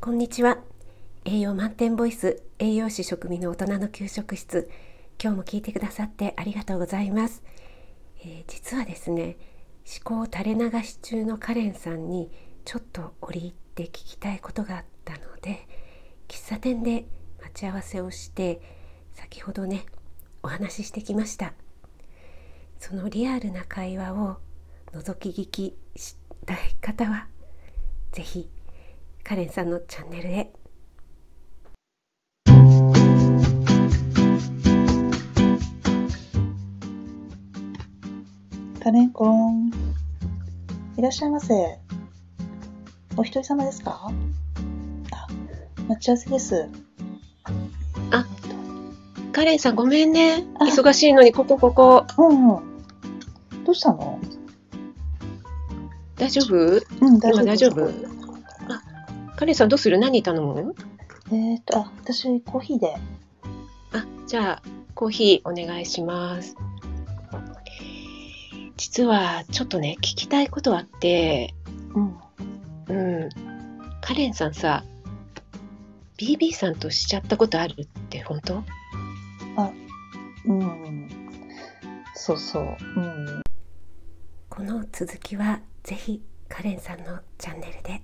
こんにちは。栄養満点ボイス栄養士食味の大人の給食室。今日も聞いてくださってありがとうございます、えー、実はですね思考垂れ流し中のカレンさんにちょっと折り入って聞きたいことがあったので喫茶店で待ち合わせをして先ほどねお話ししてきました。そのリアルな会話を覗き聞きしたい方は是非カレンさんのチャンネルへ。カレンコン。いらっしゃいませ。お一人様ですか？あ待ち合わせです。あカレンさんごめんね。忙しいのにここここ。うんうん。どうしたの？大丈夫？うん大丈夫。大丈夫？あカレンさんどうする？何頼む？えっ、とあ私コーヒーで。あじゃあコーヒーお願いします。実はちょっとね聞きたいことあって。うん。うん。カレンさんさ BB さんとしちゃったことあるって本当？うん。そうそう。うん。この続きはぜひカレンさんのチャンネルで。